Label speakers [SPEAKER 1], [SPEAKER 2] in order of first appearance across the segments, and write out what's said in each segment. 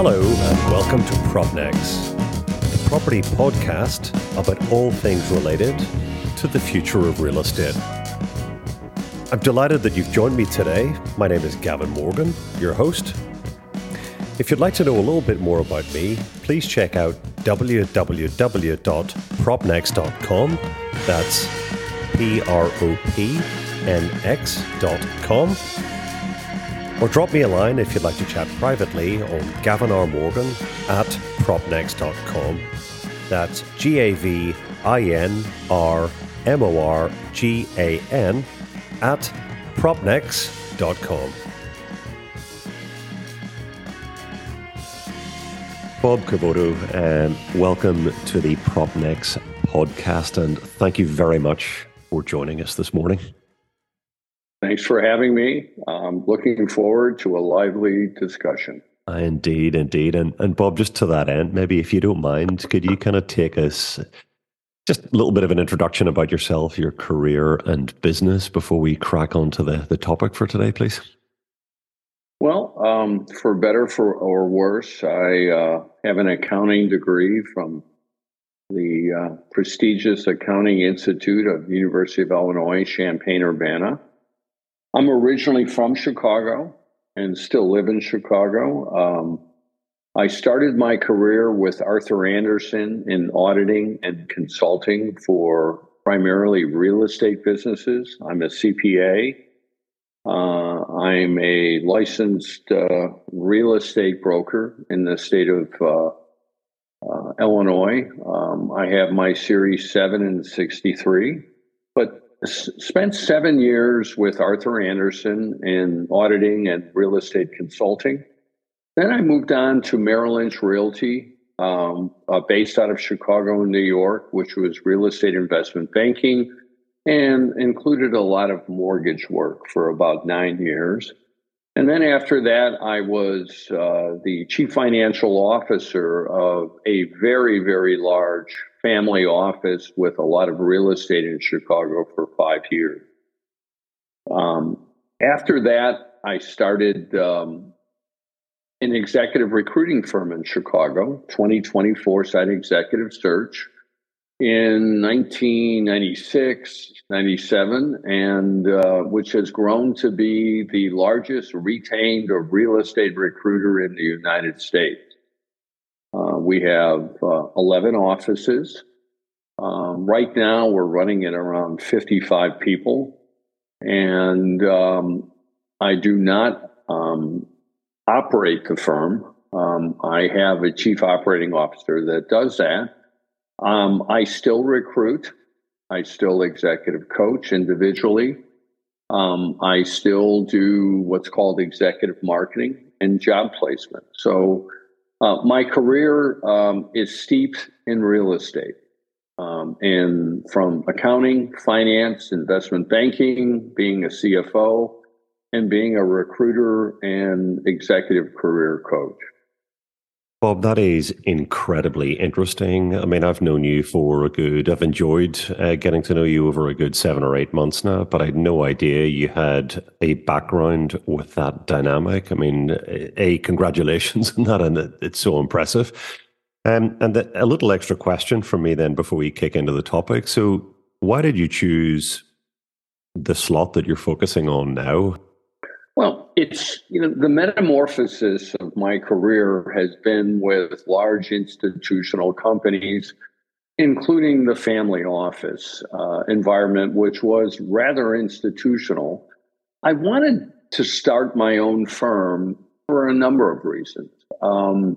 [SPEAKER 1] Hello, and welcome to PropNx, the property podcast about all things related to the future of real estate. I'm delighted that you've joined me today. My name is Gavin Morgan, your host. If you'd like to know a little bit more about me, please check out www.propnx.com. That's P R O P N X.com or drop me a line if you'd like to chat privately on Gavin R. Morgan at propnx.com. That's G A V I N R M O R G A N at propnx.com. Bob Cavoto, um, welcome to the PropNx podcast, and thank you very much for joining us this morning.
[SPEAKER 2] Thanks for having me. I'm looking forward to a lively discussion.
[SPEAKER 1] Indeed, indeed. And, and Bob, just to that end, maybe if you don't mind, could you kind of take us just a little bit of an introduction about yourself, your career, and business before we crack on to the, the topic for today, please?
[SPEAKER 2] Well, um, for better for or worse, I uh, have an accounting degree from the uh, prestigious Accounting Institute of the University of Illinois, Champaign Urbana. I'm originally from Chicago and still live in Chicago. Um, I started my career with Arthur Andersen in auditing and consulting for primarily real estate businesses. I'm a CPA. Uh, I'm a licensed uh, real estate broker in the state of uh, uh Illinois. Um, I have my Series 7 and 63. But spent seven years with Arthur Andersen in auditing and real estate consulting. Then I moved on to Merrill Lynch Realty, um, uh, based out of Chicago and New York, which was real estate investment banking and included a lot of mortgage work for about nine years. And then after that, I was uh, the chief financial officer of a very, very large family office with a lot of real estate in Chicago for five years. Um, after that, I started um, an executive recruiting firm in Chicago, 20/20 Foresight Executive Search, in 1996, 97, and uh, which has grown to be the largest retained or real estate recruiter in the United States. Uh, we have uh, 11 offices. Um, right now, we're running at around 55 people. And um, I do not um, operate the firm. Um, I have a chief operating officer that does that. Um, I still recruit. I still executive coach individually. Um, I still do what's called executive marketing and job placement. So uh, my career um, is steeped in real estate. Um, and from accounting, finance, investment banking, being a CFO, and being a recruiter and executive career coach.
[SPEAKER 1] Bob, that is incredibly interesting. I mean, I've known you for a good, I've enjoyed uh, getting to know you over a good seven or eight months now, but I had no idea you had a background with that dynamic. I mean, a, congratulations on that, and it's so impressive. Um, and the, a little extra question from me then before we kick into the topic. So, why did you choose the slot that you're focusing on now?
[SPEAKER 2] It's, you know, the metamorphosis of my career has been with large institutional companies, including the family office uh, environment, which was rather institutional. I wanted to start my own firm for a number of reasons. Um,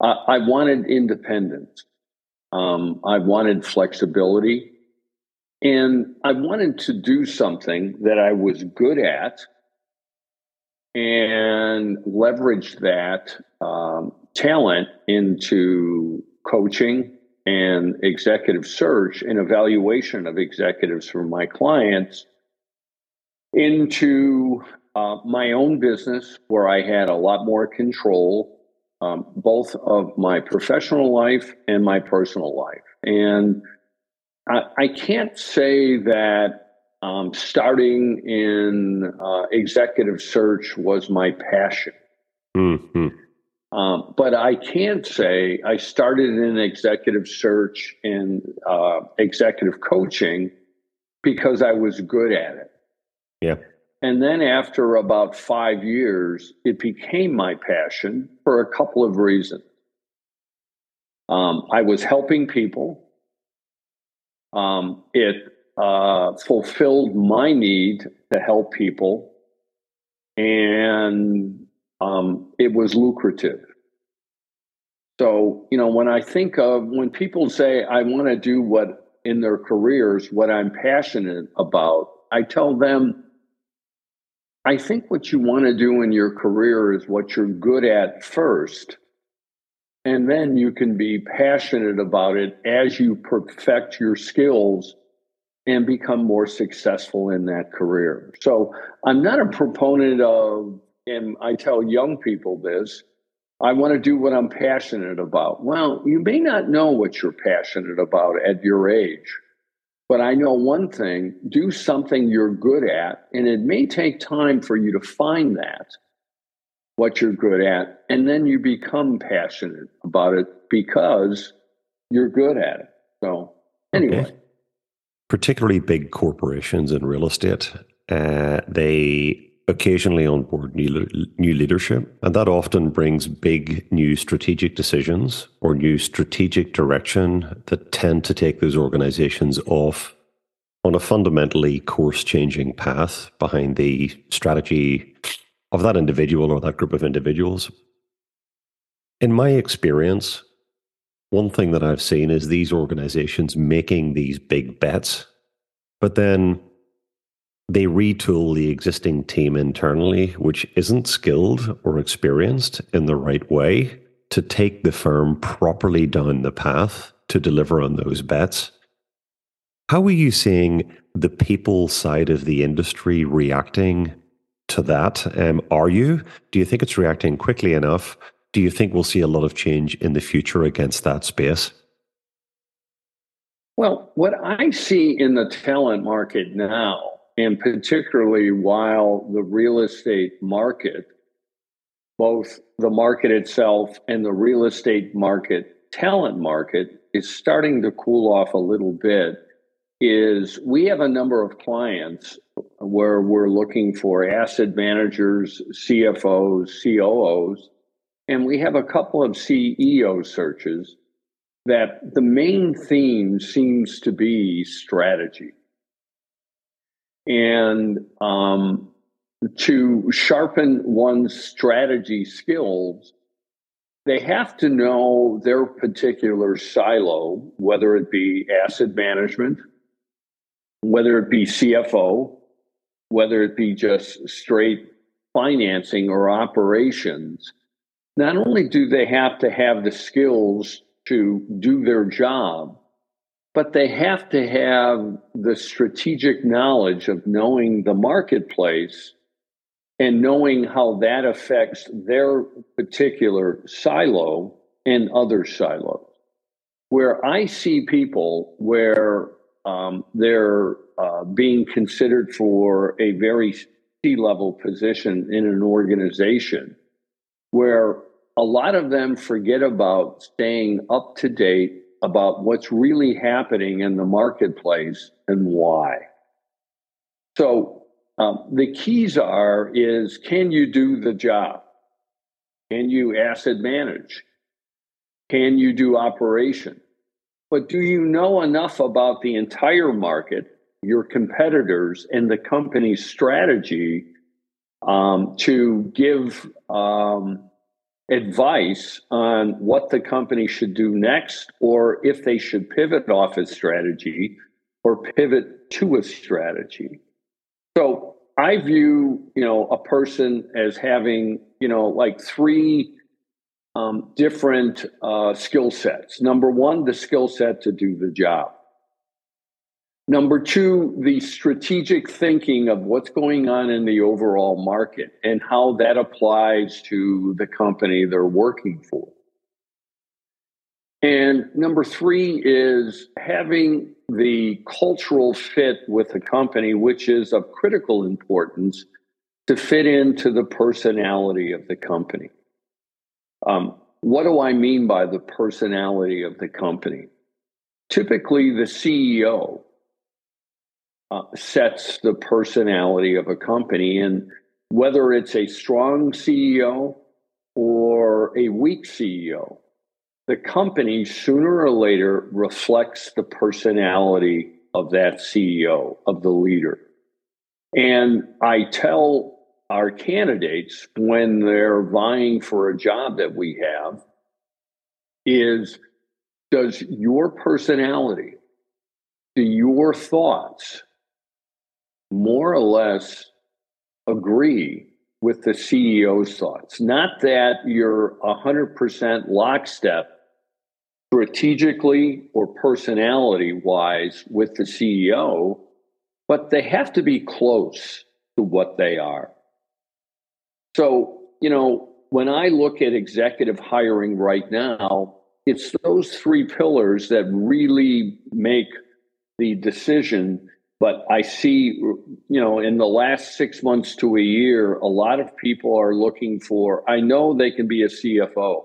[SPEAKER 2] I, I, wanted independence. Um, I wanted flexibility. And I wanted to do something that I was good at and leverage that um, talent into coaching and executive search and evaluation of executives for my clients into uh, my own business where I had a lot more control, um, both of my professional life and my personal life. And I, I can't say that um, starting in uh, executive search was my passion. Mm-hmm. Um, but I can't say I started in executive search and uh, executive coaching because I was good at it.
[SPEAKER 1] Yeah.
[SPEAKER 2] And then after about five years, it became my passion for a couple of reasons. Um, I was helping people. Um, it uh, fulfilled my need to help people, and um, it was lucrative. So, you know, when I think of when people say, I want to do what in their careers, what I'm passionate about, I tell them, I think what you want to do in your career is what you're good at first. And then you can be passionate about it as you perfect your skills and become more successful in that career. So I'm not a proponent of, and I tell young people this, I want to do what I'm passionate about. Well, you may not know what you're passionate about at your age, but I know one thing do something you're good at, and it may take time for you to find that, what you're good at, and then you become passionate about it because you're good at it. So, anyway. Okay.
[SPEAKER 1] Particularly big corporations in real estate, uh, they occasionally onboard new, new leadership, and that often brings big new strategic decisions or new strategic direction that tend to take those organizations off on a fundamentally course changing path behind the strategy of that individual or that group of individuals. In my experience, one thing that I've seen is these organizations making these big bets, but then they retool the existing team internally, which isn't skilled or experienced in the right way to take the firm properly down the path to deliver on those bets. How are you seeing the people side of the industry reacting to that? Um, are you? Do you think it's reacting quickly enough? Do you think we'll see a lot of change in the future against that space?
[SPEAKER 2] Well, what I see in the talent market now and particularly while the real estate market, both the market itself and the real estate market, talent market, is starting to cool off a little bit, is we have a number of clients where we're looking for asset managers, CFOs, COOs, and we have a couple of CEO searches that the main theme seems to be strategy and um, to sharpen one's strategy skills, they have to know their particular silo, whether it be asset management, whether it be CFO, whether it be just straight financing or operations. Not only do they have to have the skills to do their job, but they have to have the strategic knowledge of knowing the marketplace and knowing how that affects their particular silo and other silos. Where I see people where um, they're uh, being considered for a very C level position in an organization, where a lot of them forget about staying up to date about what's really happening in the marketplace and why. So um, the keys are is can you do the job? Can you asset manage? Can you do operation? But do you know enough about the entire market, your competitors, and the company's strategy um, to give um, advice on what the company should do next or if they should pivot off its strategy or pivot to a strategy. So I view, you know, a person as having, you know, like three um, different uh, skill sets. Number one, the skill set to do the job. Number two, the strategic thinking of what's going on in the overall market and how that applies to the company they're working for. And number three is having the cultural fit with the company, which is of critical importance to fit into the personality of the company. Um, what do I mean by the personality of the company? Typically, the CEO uh, sets the personality of a company, and whether it's a strong CEO or a weak CEO, the company sooner or later reflects the personality of that CEO, of the leader. And I tell our candidates when they're vying for a job that we have is does your personality, do your thoughts more or less agree with the CEO's thoughts? Not that you're 100% lockstep strategically or personality wise with the CEO, but they have to be close to what they are. So, you know, when I look at executive hiring right now, it's those three pillars that really make the decision. But I see, you know, in the last six months to a year, a lot of people are looking for, I know they can be a CFO,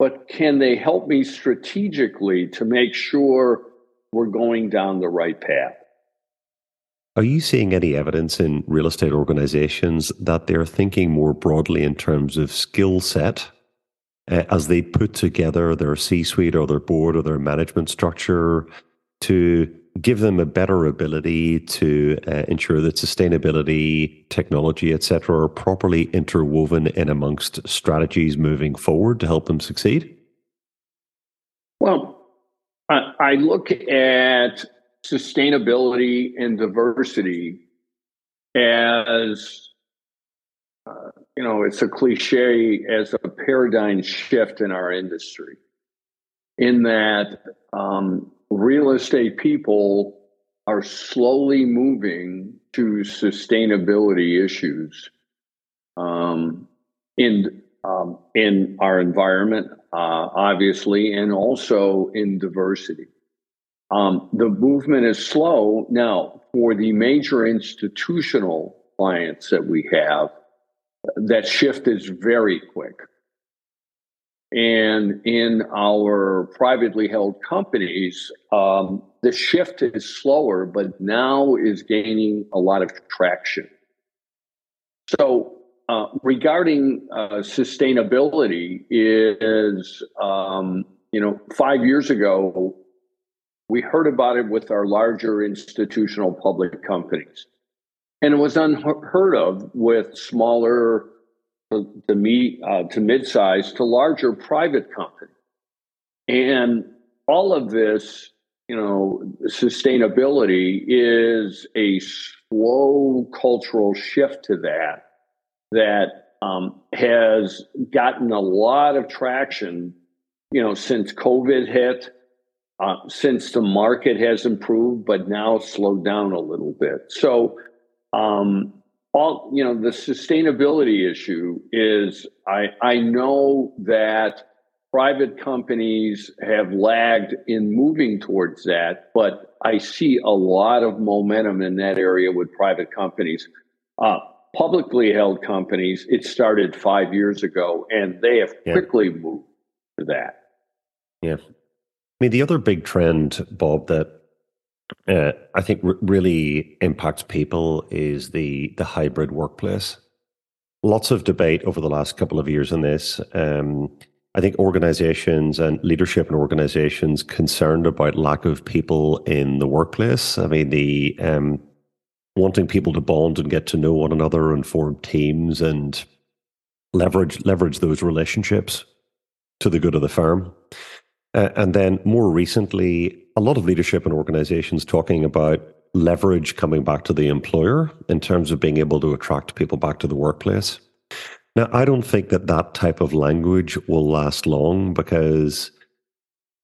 [SPEAKER 2] but can they help me strategically to make sure we're going down the right path?
[SPEAKER 1] Are you seeing any evidence in real estate organizations that they're thinking more broadly in terms of skill set uh, as they put together their C suite or their board or their management structure to give them a better ability to uh, ensure that sustainability, technology, etc., are properly interwoven in amongst strategies moving forward to help them succeed?
[SPEAKER 2] Well, I, I look at sustainability and diversity as uh, you know it's a cliche as a paradigm shift in our industry in that um, real estate people are slowly moving to sustainability issues um, in um, in our environment, uh, obviously, and also in diversity. Um, the movement is slow now for the major institutional clients that we have. That shift is very quick. And in our privately held companies, um, the shift is slower, but now is gaining a lot of traction. So, uh, regarding uh, sustainability, is um, you know, five years ago, we heard about it with our larger institutional public companies. And it was unheard of with smaller to, me uh, to mid-size to larger private companies. And all of this, you know, sustainability is a slow cultural shift to that that um, has gotten a lot of traction, you know, since COVID hit uh, since the market has improved, but now slowed down a little bit. So, um, all you know, the sustainability issue is I I know that private companies have lagged in moving towards that, but I see a lot of momentum in that area with private companies. Uh, publicly held companies, it started five years ago, and they have yeah. quickly moved to that.
[SPEAKER 1] Yeah, I mean, the other big trend, Bob, that uh, I think really impacts people is the the hybrid workplace. Lots of debate over the last couple of years on this. Um, I think organizations and leadership and organizations concerned about lack of people in the workplace. I mean, the um, wanting people to bond and get to know one another and form teams and leverage leverage those relationships to the good of the firm. Uh, and then more recently, a lot of leadership and organizations talking about leverage coming back to the employer in terms of being able to attract people back to the workplace. Now, I don't think that that type of language will last long because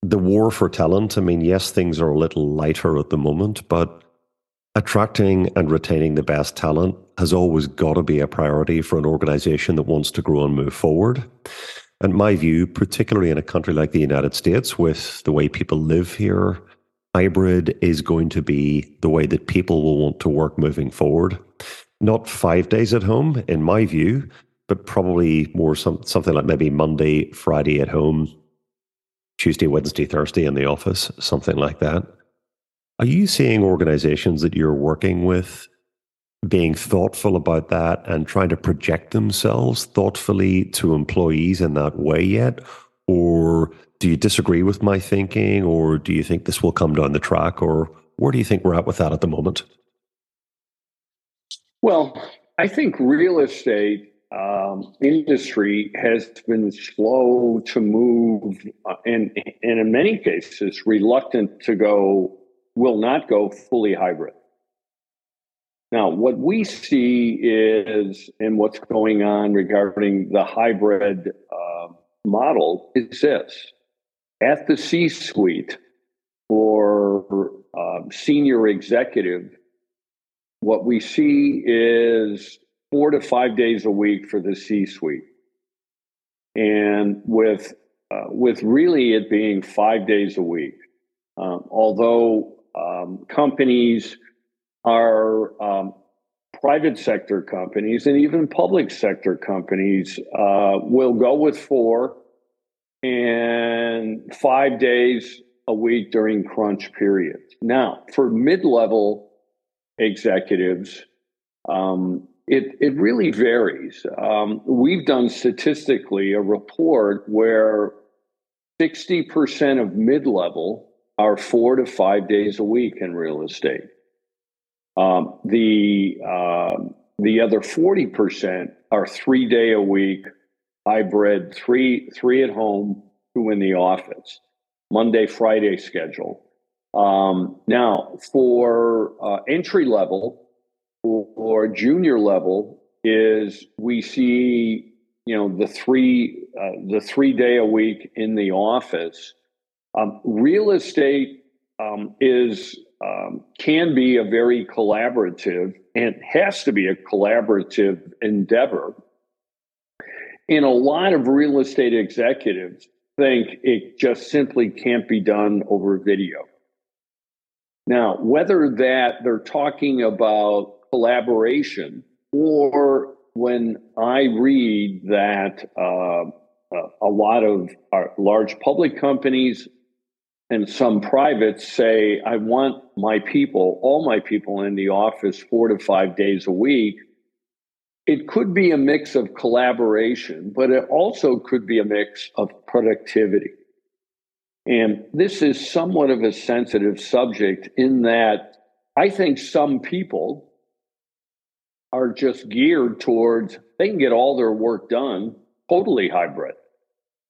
[SPEAKER 1] the war for talent, I mean, yes, things are a little lighter at the moment, but attracting and retaining the best talent has always got to be a priority for an organization that wants to grow and move forward. And my view, particularly in a country like the United States, with the way people live here, hybrid is going to be the way that people will want to work moving forward. Not five days at home, in my view, but probably more some, something like maybe Monday, Friday at home, Tuesday, Wednesday, Thursday in the office, something like that. Are you seeing organizations that you're working with being thoughtful about that and trying to project themselves thoughtfully to employees in that way yet? Or do you disagree with my thinking? Or do you think this will come down the track? Or where do you think we're at with that at the moment?
[SPEAKER 2] Well, I think real estate um, industry has been slow to move uh, and, and in many cases reluctant to go will not go fully hybrid now what we see is and what's going on regarding the hybrid uh, model is this at the c suite or uh, senior executive what we see is four to five days a week for the C suite. And with, uh, with really it being five days a week, um, although um, companies are um, private sector companies and even public sector companies uh, will go with four and five days a week during crunch periods. Now, for mid level executives, um, it, it really varies. Um, we've done statistically a report where 60% of mid level are four to five days a week in real estate. Um, the, uh, the other 40% are three day a week hybrid, three, three at home, two in the office, Monday, Friday schedule. Um, now, for uh, entry level, or junior level is we see you know the three uh, the three day a week in the office um, real estate um, is um, can be a very collaborative and has to be a collaborative endeavor. And a lot of real estate executives think it just simply can't be done over video. Now whether that they're talking about collaboration, or when I read that uh, a lot of large public companies and some privates say, I want my people, all my people in the office four to five days a week. It could be a mix of collaboration, but it also could be a mix of productivity. And this is somewhat of a sensitive subject in that I think some people are just geared towards they can get all their work done totally hybrid,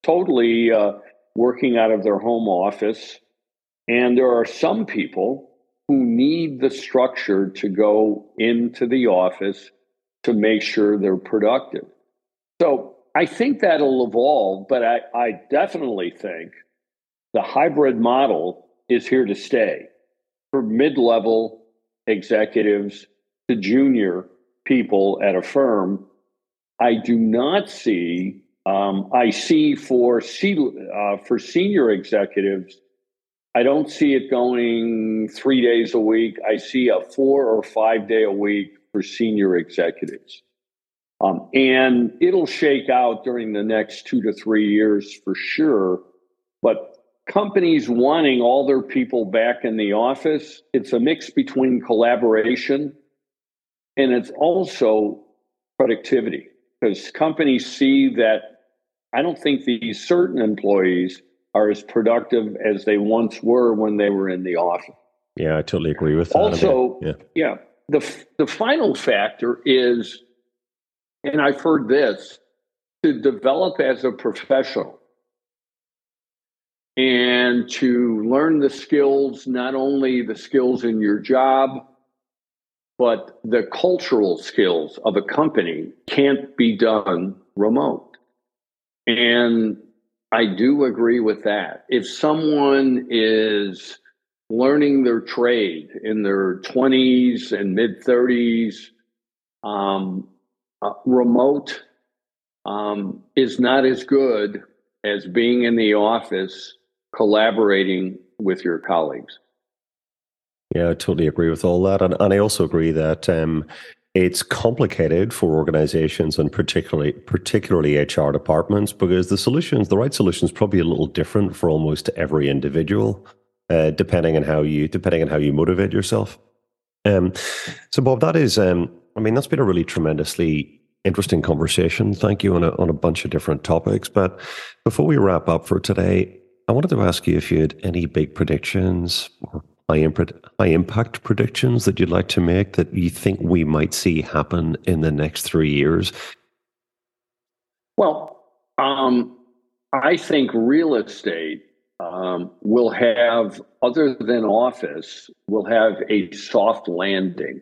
[SPEAKER 2] totally uh, working out of their home office. And there are some people who need the structure to go into the office to make sure they're productive. So I think that'll evolve, but I, I definitely think the hybrid model is here to stay for mid level executives to junior people at a firm, I do not see. Um, I see for C, uh, for senior executives, I don't see it going three days a week. I see a four or five day a week for senior executives. Um, and it'll shake out during the next two to three years for sure. But companies wanting all their people back in the office, it's a mix between collaboration and it's also productivity because companies see that I don't think these certain employees are as productive as they once were when they were in the office.
[SPEAKER 1] Yeah, I totally agree with that.
[SPEAKER 2] Also, yeah. yeah, the the final factor is, and I've heard this, to develop as a professional and to learn the skills, not only the skills in your job, but the cultural skills of a company can't be done remote. And I do agree with that. If someone is learning their trade in their 20s and mid 30s, um, uh, remote um, is not as good as being in the office collaborating with your colleagues.
[SPEAKER 1] Yeah, I totally agree with all that, and, and I also agree that um, it's complicated for organizations and particularly particularly HR departments because the solutions, the right solution is probably a little different for almost every individual, uh, depending on how you depending on how you motivate yourself. Um, so, Bob, that is, um, I mean, that's been a really tremendously interesting conversation. Thank you on a on a bunch of different topics. But before we wrap up for today, I wanted to ask you if you had any big predictions or high, high impact predictions that you'd like to make that you think we might see happen in the next three years?
[SPEAKER 2] Well, um, I think real estate um, will have, other than office, will have a soft landing.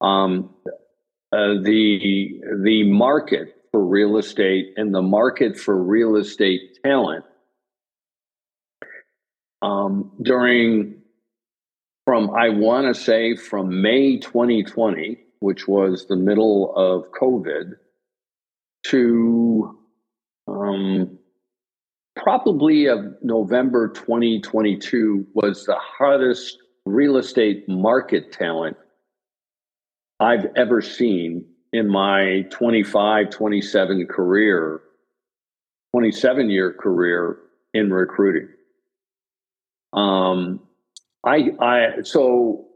[SPEAKER 2] Um, uh, the the market for real estate and the market for real estate talent um, during from I want to say from May 2020, which was the middle of COVID, to um, probably of November 2022 was the hardest real estate market talent I've ever seen in my 25, 27 career, 27 year career in recruiting. Um, I, I, so,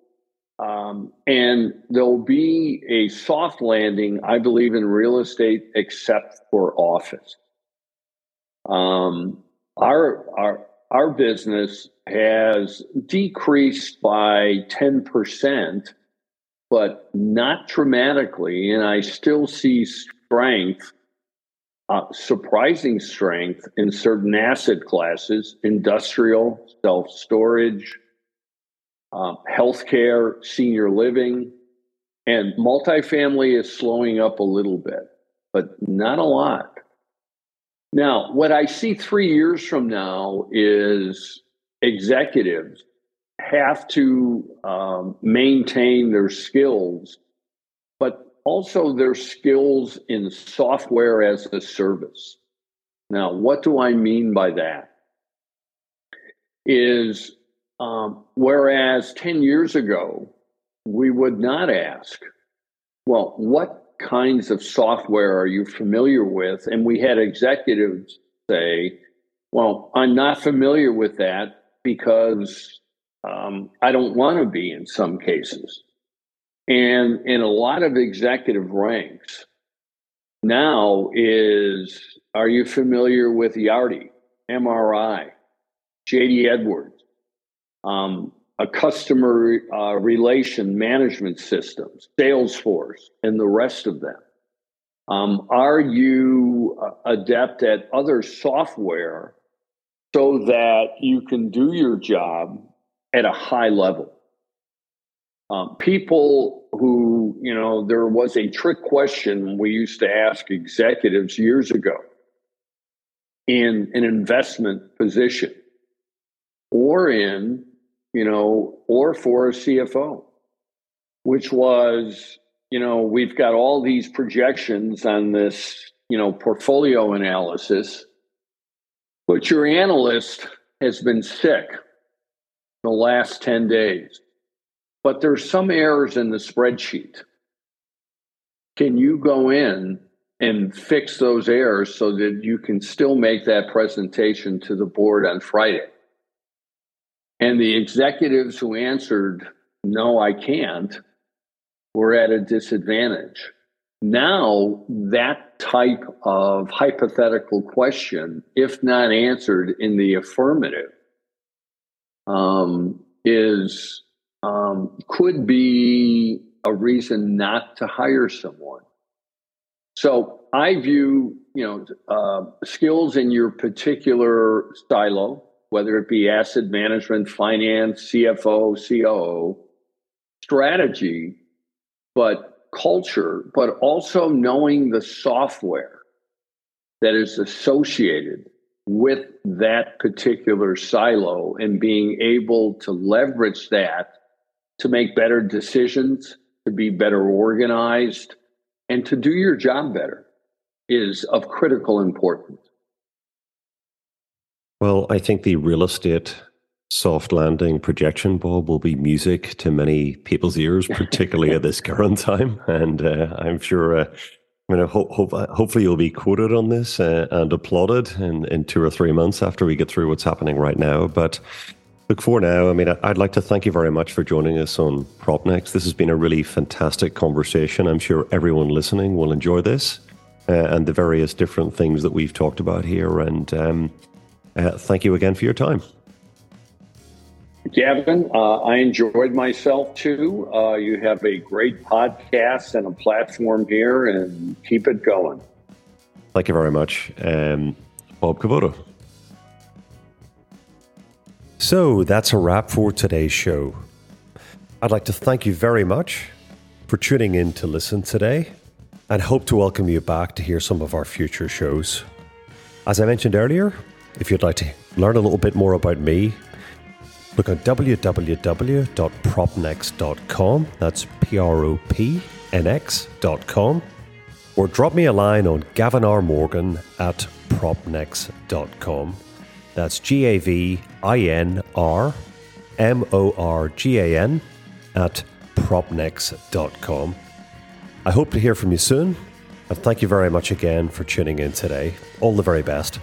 [SPEAKER 2] um, and there'll be a soft landing, I believe, in real estate, except for office. Um, our, our, our business has decreased by 10%, but not dramatically. And I still see strength uh, surprising strength in certain asset classes industrial, self storage, uh, healthcare, senior living, and multifamily is slowing up a little bit, but not a lot. Now, what I see three years from now is executives have to um, maintain their skills, also their skills in software as a service. Now, what do I mean by that? Is um, whereas 10 years ago, we would not ask, well, what kinds of software are you familiar with? And we had executives say, well, I'm not familiar with that because um, I don't want to be in some cases. And in a lot of executive ranks now is are you familiar with Yardi, MRI, JD Edwards, um, a customer uh, relation management system, Salesforce, and the rest of them? Um, are you adept at other software so that you can do your job at a high level? Um, people who, you know, there was a trick question we used to ask executives years ago in an investment position or in, you know, or for a CFO, which was, you know, we've got all these projections on this, you know, portfolio analysis, but your analyst has been sick the last 10 days but there's some errors in the spreadsheet. Can you go in and fix those errors so that you can still make that presentation to the board on Friday? And the executives who answered, no, I can't, were at a disadvantage. Now, that type of hypothetical question, if not answered in the affirmative, um, is um, could be a reason not to hire someone. So I view, you know, uh, skills in your particular silo, whether it be asset management, finance, CFO, COO, strategy, but culture, but also knowing the software that is associated with that particular silo and being able to leverage that to make better decisions, to be better organized, and to do your job better is of critical importance.
[SPEAKER 1] Well, I think the real estate soft landing projection Bob, will be music to many people's ears, particularly at this current time. And uh, I'm sure, uh, I mean, hope, hope, hopefully you'll be quoted on this uh, and applauded in, in two or three months after we get through what's happening right now. But look, for now, I mean, I'd like to thank you very much for joining us on PropNx. This has been a really fantastic conversation. I'm sure everyone listening will enjoy this uh, and the various different things that we've talked about here. And um, uh, thank you again for your time.
[SPEAKER 2] Gavin, uh, I enjoyed myself too. Uh, you have a great podcast and a platform here, and keep it going.
[SPEAKER 1] Thank you very much, um, Bob Cavoto. So that's a wrap for today's show. I'd like to thank you very much for tuning in to listen today and hope to welcome you back to hear some of our future shows. As I mentioned earlier, if you'd like to learn a little bit more about me, look at www.propnx.com. That's P R O P N X.com. Or drop me a line on Gavin R. Morgan at propnx.com. That's G A V I N R M O R G A N at propnx.com. I hope to hear from you soon, and thank you very much again for tuning in today. All the very best.